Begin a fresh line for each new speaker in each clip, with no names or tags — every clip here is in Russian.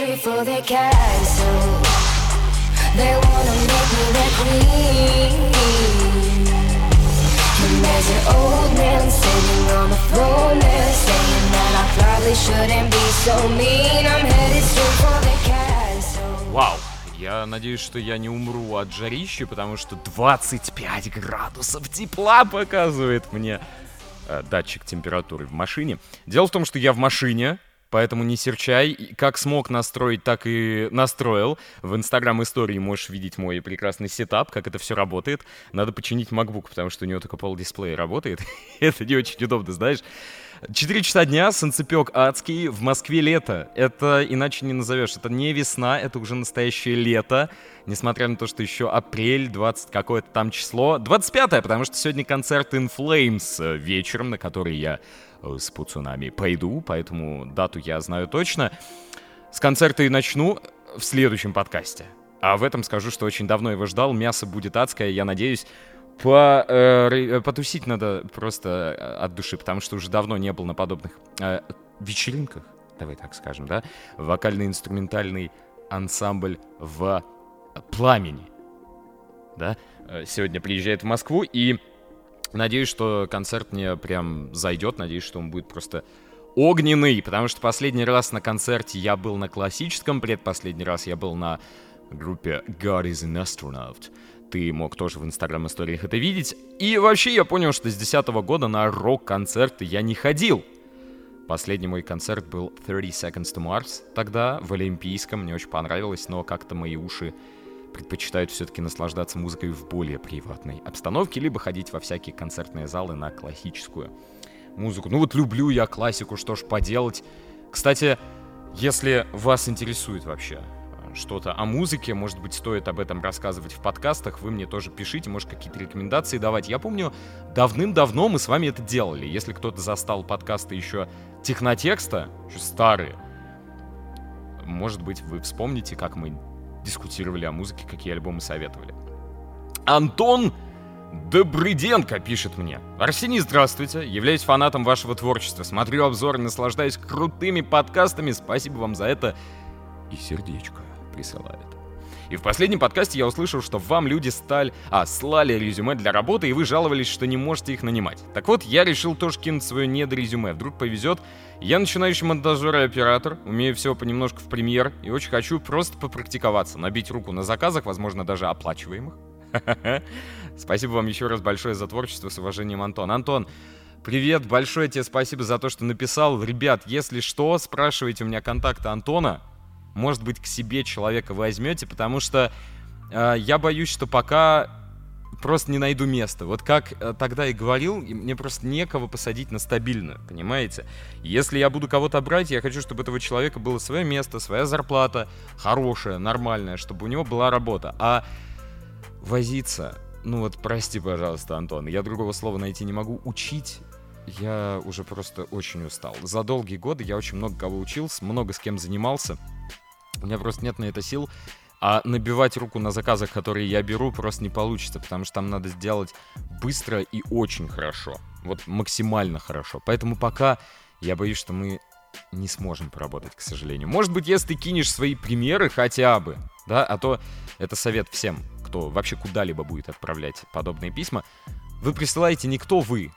straight for their castle. They wanna make me their queen. And there's an old man sitting on the throne there saying that I probably shouldn't be so mean. I'm headed straight for their castle.
Вау! Я надеюсь, что я не умру от жарищи, потому что 25 градусов тепла показывает мне э, датчик температуры в машине. Дело в том, что я в машине, Поэтому не серчай. Как смог настроить, так и настроил. В инстаграм истории можешь видеть мой прекрасный сетап, как это все работает. Надо починить MacBook, потому что у него только пол дисплея работает. это не очень удобно, знаешь. 4 часа дня, солнцепек адский, в Москве лето. Это иначе не назовешь. Это не весна, это уже настоящее лето. Несмотря на то, что еще апрель, 20 какое-то там число. 25 потому что сегодня концерт In Flames вечером, на который я с пацанами пойду, поэтому дату я знаю точно. С концерта и начну в следующем подкасте. А в этом скажу, что очень давно его ждал. Мясо будет адское, я надеюсь. По, э, э, потусить надо просто э, от души, потому что уже давно не был на подобных э, вечеринках, давай так скажем, да, вокально-инструментальный ансамбль в пламени, да, э, сегодня приезжает в Москву, и надеюсь, что концерт мне прям зайдет, надеюсь, что он будет просто огненный, потому что последний раз на концерте я был на классическом, предпоследний раз я был на группе God is an Astronaut, ты мог тоже в инстаграм-историях это видеть. И вообще я понял, что с 2010 года на рок-концерты я не ходил. Последний мой концерт был 30 Seconds to Mars тогда, в Олимпийском, мне очень понравилось, но как-то мои уши предпочитают все-таки наслаждаться музыкой в более приватной обстановке, либо ходить во всякие концертные залы на классическую музыку. Ну вот люблю я классику, что ж поделать. Кстати, если вас интересует вообще что-то о музыке, может быть, стоит об этом рассказывать в подкастах, вы мне тоже пишите, может, какие-то рекомендации давать. Я помню, давным-давно мы с вами это делали. Если кто-то застал подкасты еще технотекста, еще старые, может быть, вы вспомните, как мы дискутировали о музыке, какие альбомы советовали. Антон Добрыденко пишет мне. Арсений, здравствуйте. Являюсь фанатом вашего творчества. Смотрю обзоры, наслаждаюсь крутыми подкастами. Спасибо вам за это. И сердечко присылает. И в последнем подкасте я услышал, что вам люди стали... А, слали резюме для работы, и вы жаловались, что не можете их нанимать. Так вот, я решил тоже кинуть свое недорезюме. Вдруг повезет. Я начинающий монтажер и оператор, умею всего понемножку в премьер, и очень хочу просто попрактиковаться, набить руку на заказах, возможно, даже оплачиваемых. Спасибо вам еще раз большое за творчество. С уважением, Антон. Антон, Привет, большое тебе спасибо за то, что написал. Ребят, если что, спрашивайте у меня контакты Антона может быть, к себе человека возьмете, потому что э, я боюсь, что пока просто не найду места. Вот как э, тогда и говорил, мне просто некого посадить на стабильную, понимаете? Если я буду кого-то брать, я хочу, чтобы этого человека было свое место, своя зарплата, хорошая, нормальная, чтобы у него была работа. А возиться, ну вот прости, пожалуйста, Антон, я другого слова найти не могу, учить я уже просто очень устал. За долгие годы я очень много кого учился, много с кем занимался. У меня просто нет на это сил. А набивать руку на заказах, которые я беру, просто не получится, потому что там надо сделать быстро и очень хорошо. Вот максимально хорошо. Поэтому пока я боюсь, что мы не сможем поработать, к сожалению. Может быть, если ты кинешь свои примеры хотя бы, да, а то это совет всем, кто вообще куда-либо будет отправлять подобные письма, вы присылаете не кто вы,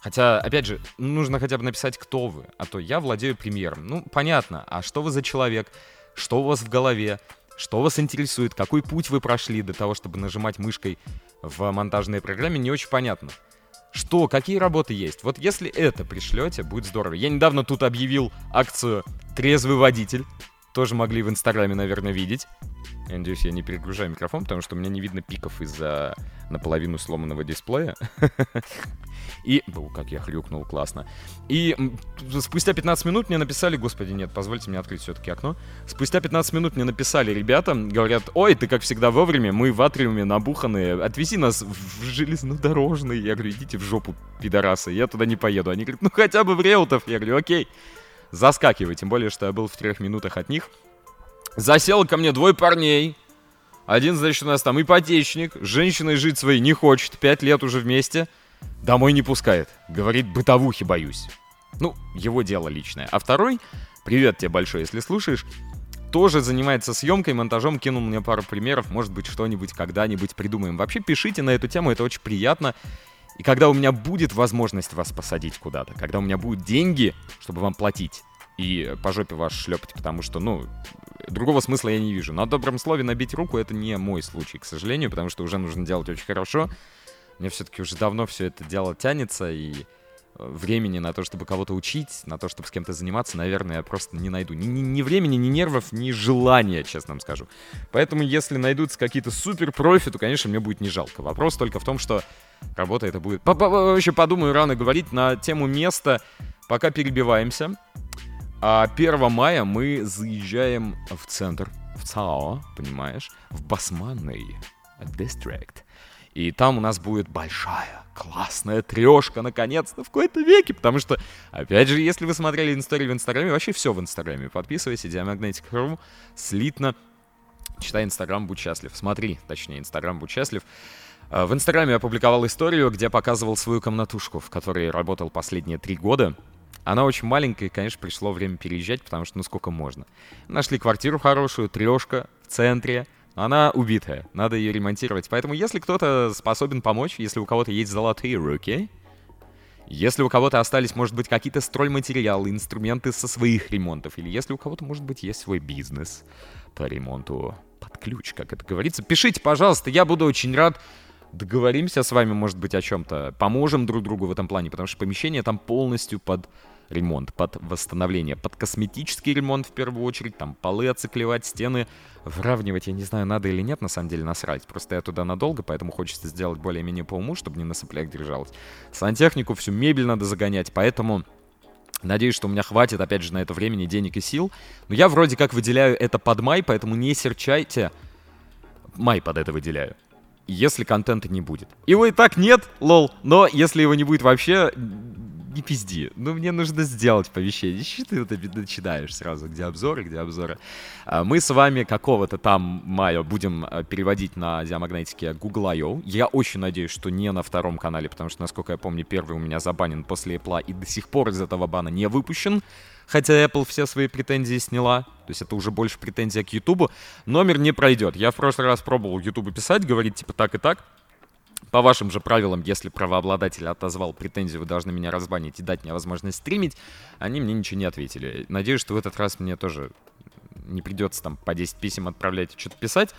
Хотя, опять же, нужно хотя бы написать, кто вы. А то я владею премьером. Ну, понятно. А что вы за человек? что у вас в голове, что вас интересует, какой путь вы прошли до того, чтобы нажимать мышкой в монтажной программе, не очень понятно. Что, какие работы есть? Вот если это пришлете, будет здорово. Я недавно тут объявил акцию «Трезвый водитель». Тоже могли в Инстаграме, наверное, видеть. Я надеюсь, я не перегружаю микрофон, потому что у меня не видно пиков из-за наполовину сломанного дисплея. И... Был, как я хрюкнул, классно. И спустя 15 минут мне написали... Господи, нет, позвольте мне открыть все-таки окно. Спустя 15 минут мне написали ребята, говорят, ой, ты как всегда вовремя, мы в атриуме набуханные, отвези нас в железнодорожный. Я говорю, идите в жопу, пидорасы, я туда не поеду. Они говорят, ну хотя бы в Реутов. Я говорю, окей, заскакивай, тем более, что я был в трех минутах от них. Засел ко мне двое парней. Один, значит, у нас там ипотечник, женщиной жить своей не хочет, пять лет уже вместе. Домой не пускает. Говорит, бытовухи боюсь. Ну, его дело личное. А второй, привет тебе большой, если слушаешь, тоже занимается съемкой, монтажом, кинул мне пару примеров, может быть, что-нибудь когда-нибудь придумаем. Вообще, пишите на эту тему, это очень приятно. И когда у меня будет возможность вас посадить куда-то, когда у меня будут деньги, чтобы вам платить, и по жопе вас шлепать, потому что, ну, другого смысла я не вижу. На добром слове набить руку — это не мой случай, к сожалению, потому что уже нужно делать очень хорошо. Мне все-таки уже давно все это дело тянется, и времени на то, чтобы кого-то учить, на то, чтобы с кем-то заниматься, наверное, я просто не найду. Ни, ни, ни времени, ни нервов, ни желания, честно вам скажу. Поэтому, если найдутся какие-то супер профи, то, конечно, мне будет не жалко. Вопрос только в том, что работа это будет... Вообще подумаю рано говорить на тему места, пока перебиваемся. А 1 мая мы заезжаем в центр, в ЦАО, понимаешь, в Басманный District. И там у нас будет большая, классная трешка, наконец-то, в какой-то веке. Потому что, опять же, если вы смотрели историю в Инстаграме, вообще все в Инстаграме. Подписывайся, Diamagnetic.ru, слитно. Читай Инстаграм, будь счастлив. Смотри, точнее, Инстаграм, будь счастлив. А, в Инстаграме опубликовал историю, где показывал свою комнатушку, в которой работал последние три года. Она очень маленькая, и, конечно, пришло время переезжать, потому что ну сколько можно. Нашли квартиру хорошую, трешка в центре, она убитая, надо ее ремонтировать. Поэтому если кто-то способен помочь, если у кого-то есть золотые руки, если у кого-то остались, может быть, какие-то стройматериалы, инструменты со своих ремонтов, или если у кого-то, может быть, есть свой бизнес по ремонту под ключ, как это говорится, пишите, пожалуйста, я буду очень рад. Договоримся с вами, может быть, о чем-то, поможем друг другу в этом плане, потому что помещение там полностью под ремонт, под восстановление, под косметический ремонт в первую очередь, там полы оциклевать, стены выравнивать, я не знаю, надо или нет, на самом деле насрать. Просто я туда надолго, поэтому хочется сделать более-менее по уму, чтобы не на соплях держалось. Сантехнику, всю мебель надо загонять, поэтому Надеюсь, что у меня хватит, опять же, на это времени, денег и сил. Но я вроде как выделяю это под май, поэтому не серчайте. Май под это выделяю. Если контента не будет. Его и так нет, лол. Но если его не будет вообще, не пизди. Ну, мне нужно сделать повещение. Что ты вот начинаешь сразу, где обзоры, где обзоры. А, мы с вами какого-то там мая будем а, переводить на диамагнетике Google I.O. Я очень надеюсь, что не на втором канале, потому что, насколько я помню, первый у меня забанен после Apple и до сих пор из этого бана не выпущен. Хотя Apple все свои претензии сняла. То есть это уже больше претензия к YouTube. Номер не пройдет. Я в прошлый раз пробовал YouTube писать, говорить типа так и так. По вашим же правилам, если правообладатель отозвал претензию, вы должны меня разбанить и дать мне возможность стримить. Они мне ничего не ответили. Надеюсь, что в этот раз мне тоже не придется там по 10 писем отправлять и что-то писать.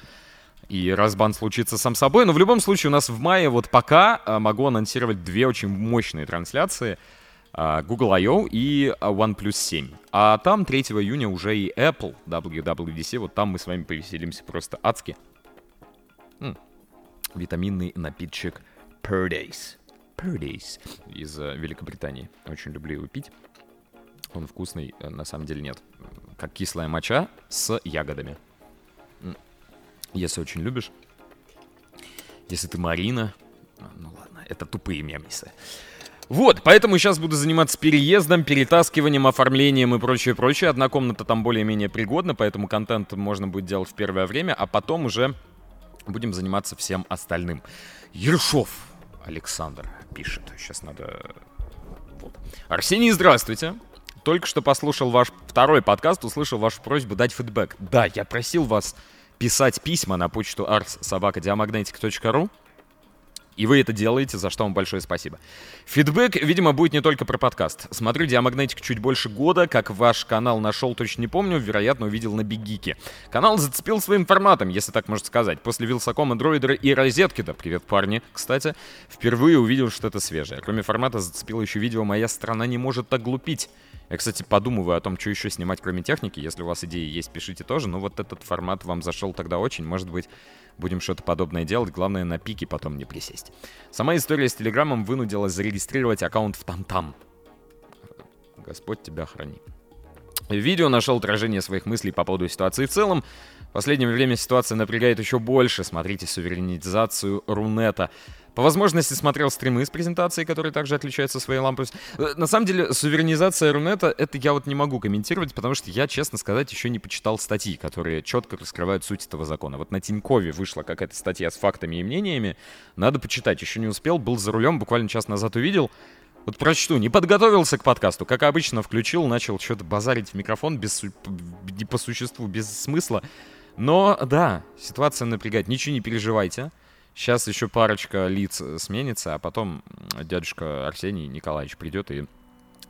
И разбан случится сам собой. Но в любом случае у нас в мае вот пока а, могу анонсировать две очень мощные трансляции. А, Google I.O. и а, OnePlus 7. А там 3 июня уже и Apple WWDC. Вот там мы с вами повеселимся просто адски витаминный напитчик Purdays. Purdays из э, Великобритании. Очень люблю его пить. Он вкусный, э, на самом деле нет. Как кислая моча с ягодами. Если очень любишь. Если ты Марина. А, ну ладно, это тупые мемнисы. Вот, поэтому сейчас буду заниматься переездом, перетаскиванием, оформлением и прочее, прочее. Одна комната там более-менее пригодна, поэтому контент можно будет делать в первое время, а потом уже будем заниматься всем остальным. Ершов Александр пишет. Сейчас надо... Вот. Арсений, здравствуйте. Только что послушал ваш второй подкаст, услышал вашу просьбу дать фидбэк. Да, я просил вас писать письма на почту ars.diamagnetic.ru и вы это делаете, за что вам большое спасибо. Фидбэк, видимо, будет не только про подкаст. Смотрю Диамагнетик чуть больше года, как ваш канал нашел, точно не помню, вероятно, увидел на Бигике. Канал зацепил своим форматом, если так можно сказать. После Вилсакома, Дроидера и Розетки-то, привет, парни, кстати, впервые увидел что-то свежее. Кроме формата зацепило еще видео «Моя страна не может так глупить». Я, кстати, подумываю о том, что еще снимать, кроме техники. Если у вас идеи есть, пишите тоже. Но вот этот формат вам зашел тогда очень. Может быть, будем что-то подобное делать. Главное, на пике потом не присесть. Сама история с Телеграмом вынудила зарегистрировать аккаунт в Тамтам. Господь тебя храни. Видео нашел отражение своих мыслей по поводу ситуации в целом. В последнее время ситуация напрягает еще больше. Смотрите суверенизацию Рунета. По возможности смотрел стримы с презентацией, которые также отличаются своей лампой. Э, на самом деле, суверенизация Рунета, это я вот не могу комментировать, потому что я, честно сказать, еще не почитал статьи, которые четко раскрывают суть этого закона. Вот на Тинькове вышла какая-то статья с фактами и мнениями. Надо почитать, еще не успел, был за рулем, буквально час назад увидел. Вот прочту. Не подготовился к подкасту. Как обычно, включил, начал что-то базарить в микрофон без, по существу, без смысла. Но, да, ситуация напрягает. Ничего не переживайте. Сейчас еще парочка лиц сменится, а потом дядюшка Арсений Николаевич придет и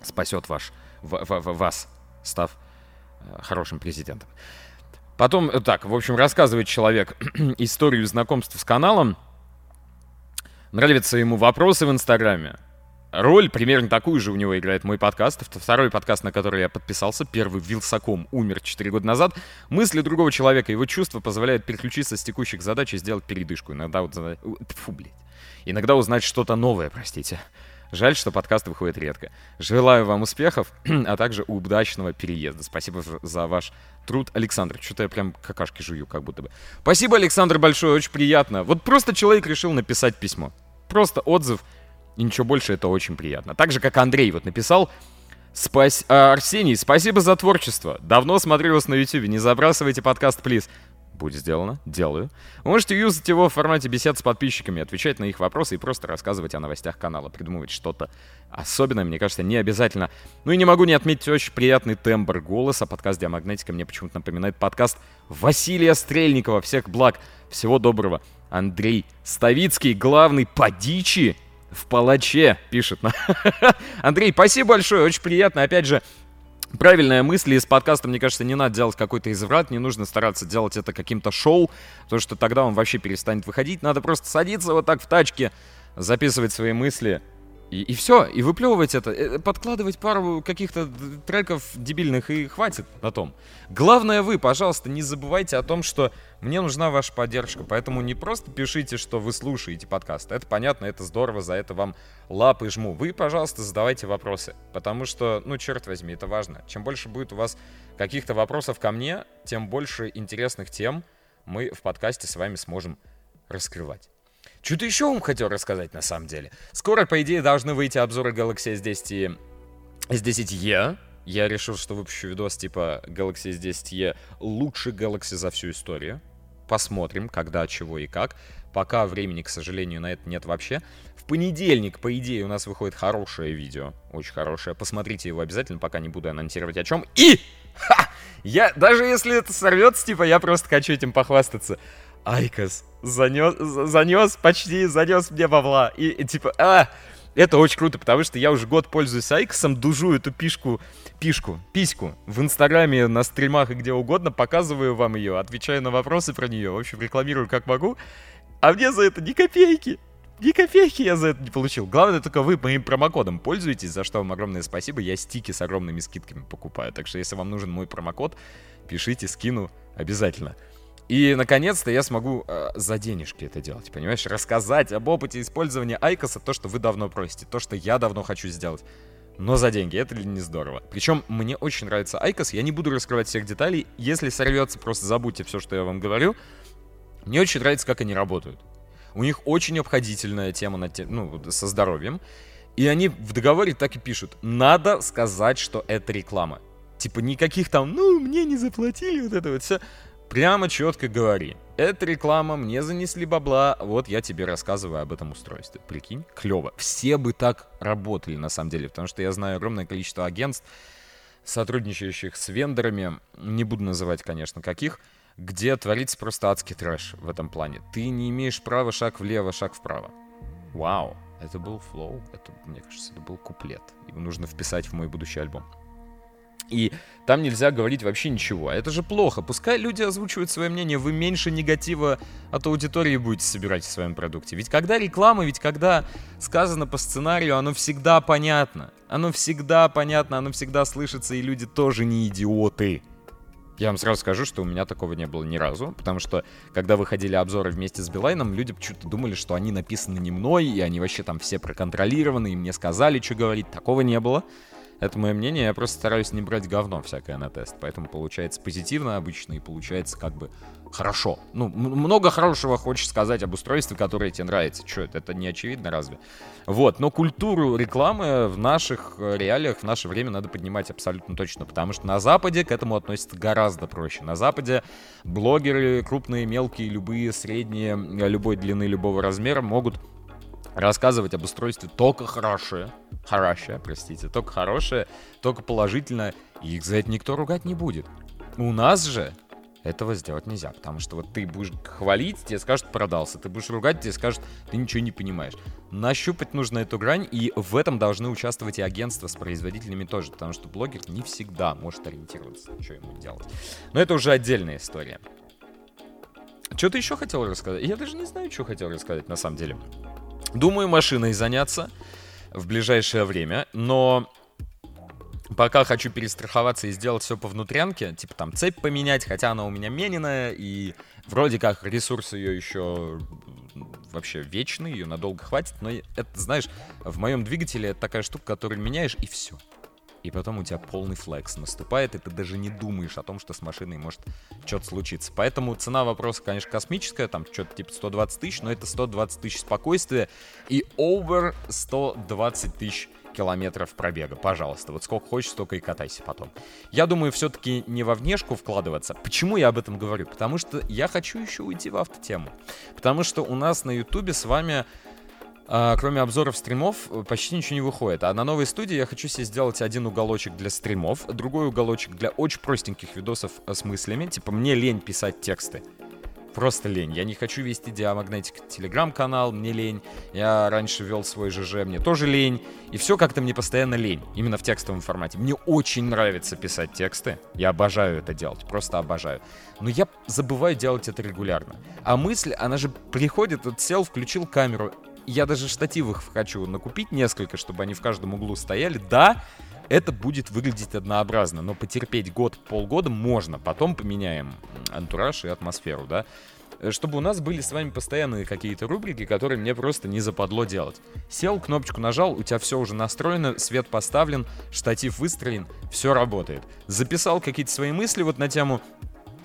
спасет ваш, в, в, в, вас, став э, хорошим президентом. Потом, э, так, в общем, рассказывает человек историю знакомства с каналом. Нравятся ему вопросы в Инстаграме. Роль примерно такую же у него играет мой подкаст. Это второй подкаст, на который я подписался. Первый Вилсаком умер 4 года назад. Мысли другого человека, его чувства позволяют переключиться с текущих задач и сделать передышку. Иногда вот... Фу, блядь. Иногда узнать что-то новое, простите. Жаль, что подкаст выходит редко. Желаю вам успехов, а также удачного переезда. Спасибо за ваш труд, Александр. Что-то я прям какашки жую, как будто бы. Спасибо, Александр, большое, очень приятно. Вот просто человек решил написать письмо. Просто отзыв, и ничего больше, это очень приятно. Так же, как Андрей вот написал, Спас... А, Арсений, спасибо за творчество. Давно смотрю вас на YouTube. Не забрасывайте подкаст, плиз. Будет сделано. Делаю. Вы можете юзать его в формате бесед с подписчиками, отвечать на их вопросы и просто рассказывать о новостях канала, придумывать что-то особенное, мне кажется, не обязательно. Ну и не могу не отметить очень приятный тембр голоса. Подкаст Диамагнетика мне почему-то напоминает подкаст Василия Стрельникова. Всех благ, всего доброго. Андрей Ставицкий, главный по дичи в палаче, пишет. Андрей, спасибо большое, очень приятно. Опять же, правильная мысль, и с подкастом, мне кажется, не надо делать какой-то изврат, не нужно стараться делать это каким-то шоу, потому что тогда он вообще перестанет выходить. Надо просто садиться вот так в тачке, записывать свои мысли, и, и все, и выплевывать это, э, подкладывать пару каких-то треков дебильных и хватит на том. Главное вы, пожалуйста, не забывайте о том, что мне нужна ваша поддержка, поэтому не просто пишите, что вы слушаете подкаст. Это понятно, это здорово, за это вам лапы жму. Вы, пожалуйста, задавайте вопросы, потому что, ну, черт возьми, это важно. Чем больше будет у вас каких-то вопросов ко мне, тем больше интересных тем мы в подкасте с вами сможем раскрывать. Что-то еще вам хотел рассказать на самом деле. Скоро, по идее, должны выйти обзоры Galaxy S10 S10e. Я решил, что выпущу видос типа Galaxy S10e лучший Galaxy за всю историю. Посмотрим, когда, чего и как. Пока времени, к сожалению, на это нет вообще. В понедельник, по идее, у нас выходит хорошее видео. Очень хорошее. Посмотрите его обязательно, пока не буду анонсировать о чем. И! Ха! Я, даже если это сорвется, типа, я просто хочу этим похвастаться. IQOS занес, занес почти, занес мне бабла. И, и типа, а, это очень круто, потому что я уже год пользуюсь IQOS ом, дую эту пишку, пишку, письку в Инстаграме, на стримах и где угодно, показываю вам ее, отвечаю на вопросы про нее, в общем, рекламирую как могу, а мне за это ни копейки. Ни копейки я за это не получил. Главное, только вы моим промокодом пользуетесь, за что вам огромное спасибо. Я стики с огромными скидками покупаю. Так что, если вам нужен мой промокод, пишите, скину обязательно. И, наконец-то, я смогу э, за денежки это делать, понимаешь? Рассказать об опыте использования IQOS а, то, что вы давно просите, то, что я давно хочу сделать. Но за деньги, это ли не здорово? Причем мне очень нравится IQOS, я не буду раскрывать всех деталей. Если сорвется, просто забудьте все, что я вам говорю. Мне очень нравится, как они работают. У них очень обходительная тема на те, ну, со здоровьем. И они в договоре так и пишут. Надо сказать, что это реклама. Типа никаких там, ну, мне не заплатили, вот это вот все. Прямо четко говори. Это реклама, мне занесли бабла, вот я тебе рассказываю об этом устройстве. Прикинь, клево. Все бы так работали на самом деле, потому что я знаю огромное количество агентств, сотрудничающих с вендорами, не буду называть, конечно, каких, где творится просто адский трэш в этом плане. Ты не имеешь права шаг влево, шаг вправо. Вау, это был флоу, это, мне кажется, это был куплет. Его нужно вписать в мой будущий альбом. И там нельзя говорить вообще ничего. А это же плохо. Пускай люди озвучивают свое мнение, вы меньше негатива от аудитории будете собирать в своем продукте. Ведь когда реклама, ведь когда сказано по сценарию, оно всегда понятно. Оно всегда понятно, оно всегда слышится, и люди тоже не идиоты. Я вам сразу скажу, что у меня такого не было ни разу, потому что, когда выходили обзоры вместе с Билайном, люди почему-то думали, что они написаны не мной, и они вообще там все проконтролированы, и мне сказали, что говорить. Такого не было. Это мое мнение, я просто стараюсь не брать говно всякое на тест, поэтому получается позитивно обычно и получается как бы хорошо. Ну, много хорошего хочешь сказать об устройстве, которое тебе нравится. Что это, это не очевидно разве? Вот, но культуру рекламы в наших э, реалиях, в наше время надо поднимать абсолютно точно, потому что на Западе к этому относятся гораздо проще. На Западе блогеры, крупные, мелкие, любые, средние, любой длины, любого размера могут рассказывать об устройстве только хорошее, хорошее, простите, только хорошее, только положительное, и их за это никто ругать не будет. У нас же этого сделать нельзя, потому что вот ты будешь хвалить, тебе скажут продался, ты будешь ругать, тебе скажут ты ничего не понимаешь. Нащупать нужно эту грань, и в этом должны участвовать и агентства с производителями тоже, потому что блогер не всегда может ориентироваться, что ему делать. Но это уже отдельная история. Что ты еще хотел рассказать? Я даже не знаю, что хотел рассказать на самом деле. Думаю, машиной заняться в ближайшее время, но пока хочу перестраховаться и сделать все по внутрянке, типа там цепь поменять, хотя она у меня мененная, и вроде как ресурс ее еще вообще вечный, ее надолго хватит, но это, знаешь, в моем двигателе это такая штука, которую меняешь, и все. И потом у тебя полный флекс наступает, и ты даже не думаешь о том, что с машиной может что-то случиться. Поэтому цена вопроса, конечно, космическая, там что-то типа 120 тысяч, но это 120 тысяч спокойствия и over 120 тысяч километров пробега. Пожалуйста, вот сколько хочешь, столько и катайся потом. Я думаю, все-таки не во внешку вкладываться. Почему я об этом говорю? Потому что я хочу еще уйти в автотему. Потому что у нас на ютубе с вами а, кроме обзоров стримов, почти ничего не выходит. А на новой студии я хочу себе сделать один уголочек для стримов, другой уголочек для очень простеньких видосов с мыслями. Типа, мне лень писать тексты просто лень. Я не хочу вести Диамагнетик телеграм-канал, мне лень. Я раньше вел свой ЖЖ, мне тоже лень. И все как-то мне постоянно лень, именно в текстовом формате. Мне очень нравится писать тексты. Я обожаю это делать, просто обожаю. Но я забываю делать это регулярно. А мысль, она же приходит, вот сел, включил камеру. Я даже штативов хочу накупить несколько, чтобы они в каждом углу стояли. Да, это будет выглядеть однообразно, но потерпеть год, полгода можно, потом поменяем антураж и атмосферу, да, э, чтобы у нас были с вами постоянные какие-то рубрики, которые мне просто не западло делать. Сел, кнопочку нажал, у тебя все уже настроено, свет поставлен, штатив выстроен, все работает. Записал какие-то свои мысли вот на тему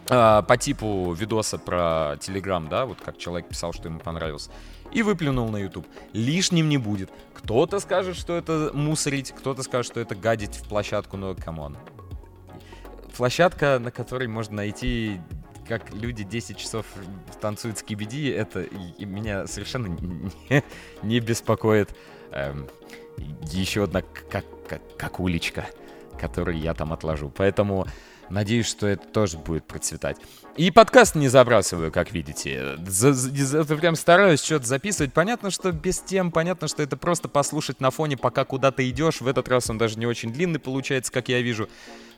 э, по типу видоса про Telegram, да, вот как человек писал, что ему понравилось и выплюнул на YouTube. Лишним не будет. Кто-то скажет, что это мусорить, кто-то скажет, что это гадить в площадку, но come on. Площадка, на которой можно найти как люди 10 часов танцуют с кибиди, это меня совершенно не, не беспокоит. Эм, еще одна как, как, как уличка, которую я там отложу. Поэтому Надеюсь, что это тоже будет процветать. И подкаст не забрасываю, как видите. За, за, за, прям стараюсь что-то записывать. Понятно, что без тем, понятно, что это просто послушать на фоне, пока куда-то идешь. В этот раз он даже не очень длинный получается, как я вижу.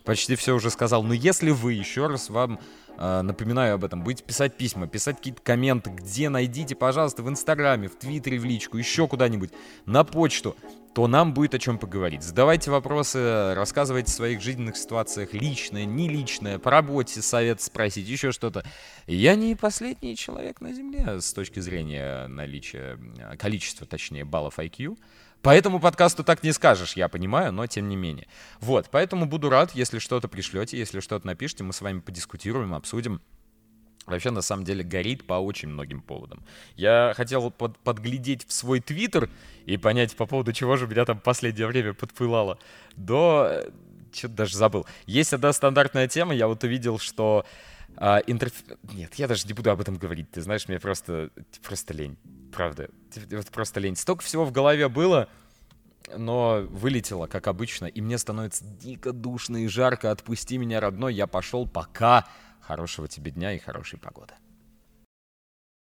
Почти все уже сказал. Но если вы, еще раз вам э, напоминаю об этом, будете писать письма, писать какие-то комменты, где найдите, пожалуйста, в Инстаграме, в Твиттере, в личку, еще куда-нибудь, на почту то нам будет о чем поговорить. Задавайте вопросы, рассказывайте о своих жизненных ситуациях, личное, не личное, по работе совет спросить, еще что-то. Я не последний человек на Земле с точки зрения наличия, количества, точнее, баллов IQ. По этому подкасту так не скажешь, я понимаю, но тем не менее. Вот, поэтому буду рад, если что-то пришлете, если что-то напишите, мы с вами подискутируем, обсудим вообще на самом деле горит по очень многим поводам. Я хотел под, подглядеть в свой твиттер и понять, по поводу чего же меня там последнее время подпылало. До... Э, Что-то даже забыл. Есть одна стандартная тема, я вот увидел, что а, интерф... Нет, я даже не буду об этом говорить. Ты знаешь, мне просто, просто лень. Правда. Вот просто лень. Столько всего в голове было, но вылетело, как обычно, и мне становится дико душно и жарко. Отпусти меня, родной, я пошел, пока. Хорошего тебе дня и хорошей погоды.